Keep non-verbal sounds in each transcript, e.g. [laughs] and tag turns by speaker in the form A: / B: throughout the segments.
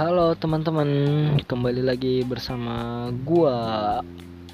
A: Halo teman-teman, kembali lagi bersama gua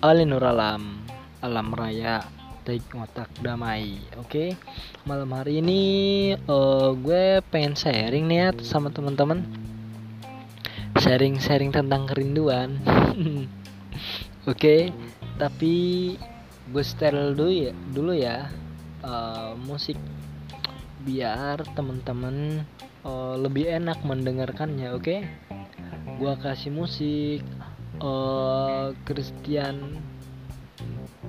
A: Ali Nur Alam, Alam Raya, Taik Otak Damai. Oke, malam hari ini eh, gue pengen sharing nih ya sama teman-teman. Sharing-sharing tentang kerinduan. [laughs] Oke, tapi gue setel dulu ya, dulu ya eh, musik biar teman-teman eh, lebih enak mendengarkannya. Oke, gua kasih musik eh Christian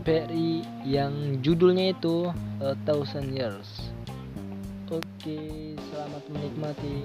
A: Perry yang judulnya itu A Thousand Years. Oke, selamat menikmati.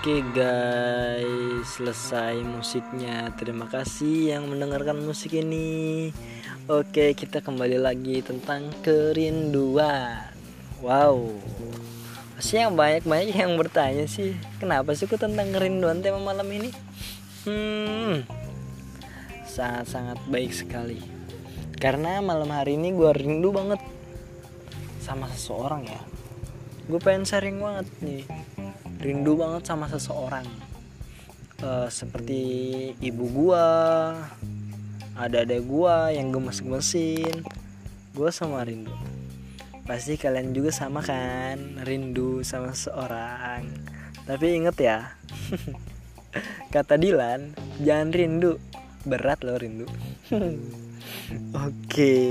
B: Oke guys, selesai musiknya. Terima kasih yang mendengarkan musik ini. Oke, kita kembali lagi tentang kerinduan. Wow. Pasti yang banyak-banyak yang bertanya sih, kenapa sih kok tentang kerinduan tema malam ini? Hmm, sangat-sangat baik sekali. Karena malam hari ini gue rindu banget sama seseorang ya. Gue pengen sharing banget nih. Rindu banget sama seseorang. Eh, seperti ibu gua ada ada gua yang gemes-gemesin. Gua sama rindu. Pasti kalian juga sama kan? Rindu sama seseorang. Tapi inget ya [laughs] kata Dilan jangan rindu. Berat loh rindu. [laughs] Oke,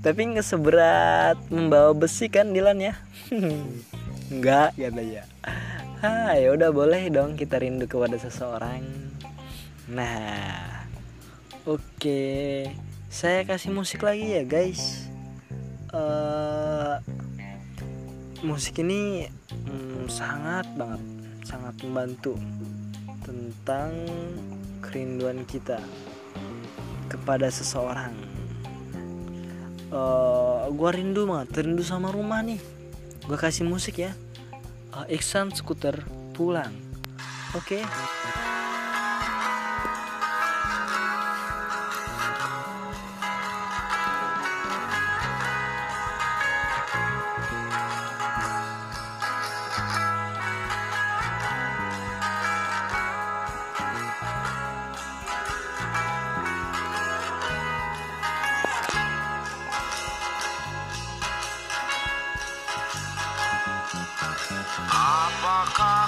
B: tapi nggak seberat membawa besi kan Dilan ya? [laughs] Enggak katanya. Ah, ya udah boleh dong kita rindu kepada seseorang. Nah, oke, saya kasih musik lagi ya guys. eh musik ini hmm, sangat banget, sangat membantu tentang kerinduan kita kepada seseorang. Eh, gua rindu banget, rindu sama rumah nih. Gua kasih musik ya. Eh, Iksan skuter pulang. Oke.
A: Apakah car.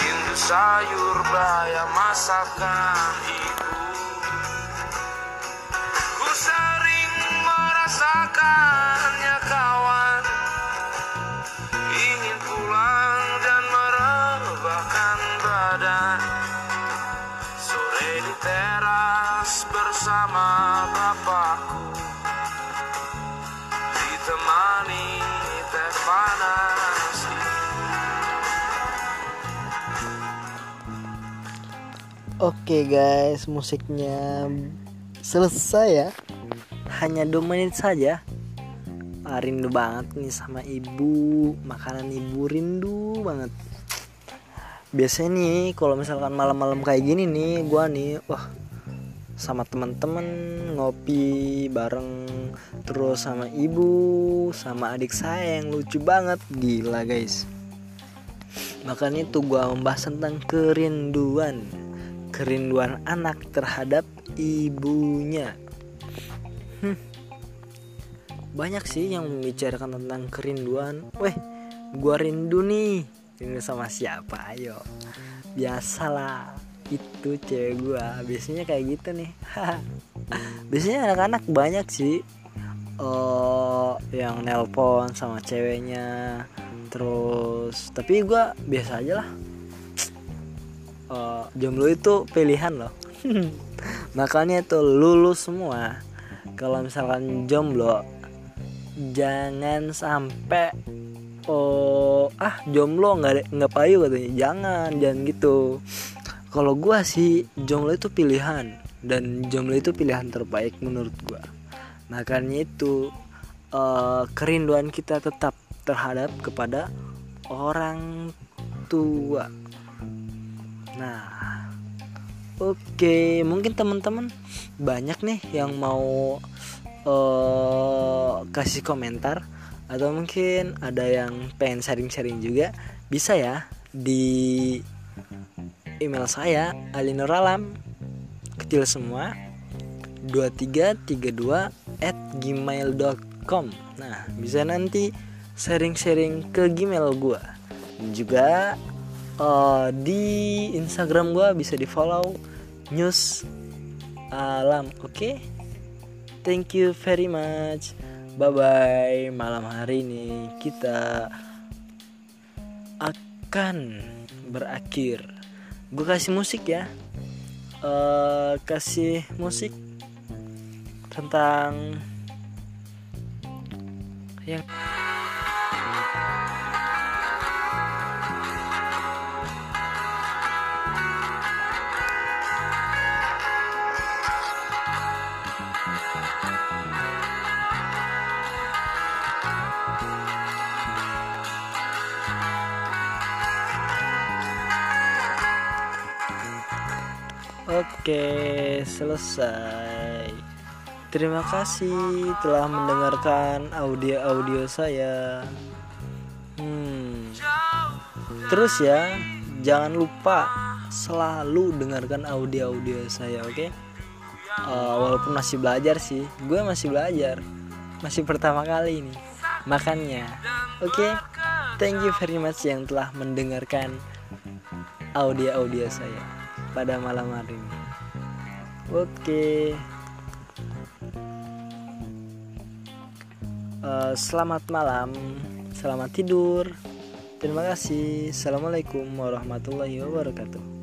A: Rindu sayur bayam masakan ibu Ku sering merasakannya
B: Oke guys, musiknya selesai ya. Hanya 2 menit saja. Rindu banget nih sama ibu, makanan ibu rindu banget. Biasanya nih kalau misalkan malam-malam kayak gini nih, gua nih wah sama teman-teman ngopi bareng terus sama ibu sama adik saya yang lucu banget gila guys makanya itu gua membahas tentang kerinduan kerinduan anak terhadap ibunya. Hmm. Banyak sih yang membicarakan tentang kerinduan. Weh, gua rindu nih. Rindu sama siapa? Ayo. Biasalah. Itu cewek gua. Biasanya kayak gitu nih. Biasanya anak-anak banyak sih. Oh, yang nelpon sama ceweknya. Terus, tapi gua biasa aja lah eh, jomblo itu pilihan loh. [laughs] Makanya tuh lulus semua. Kalau misalkan jomblo jangan sampai oh ah jomblo nggak nggak payu katanya. Jangan jangan gitu. Kalau gua sih jomblo itu pilihan. Dan jomblo itu pilihan terbaik menurut gua. Makanya itu eh, kerinduan kita tetap terhadap kepada orang tua nah Oke, mungkin teman-teman banyak nih yang mau eh kasih komentar atau mungkin ada yang pengen sharing-sharing juga bisa ya di email saya alinuralam kecil semua 2332 at gmail.com Nah bisa nanti sharing-sharing ke gmail Dan juga eh, di Instagram gua bisa di follow news alam oke? Thank you very much. Bye bye malam hari ini kita akan berakhir. Gue kasih musik ya. Eh kasih musik tentang yang Oke, selesai. Terima kasih telah mendengarkan audio-audio saya. Hmm. Terus ya, jangan lupa selalu dengarkan audio-audio saya, oke? Eh, walaupun masih belajar sih, gue masih belajar, masih pertama kali ini. Makanya, oke? Thank you very much yang telah mendengarkan audio-audio saya pada malam hari ini. Oke. Eh, selamat malam, selamat tidur. Terima kasih. Assalamualaikum warahmatullahi wabarakatuh.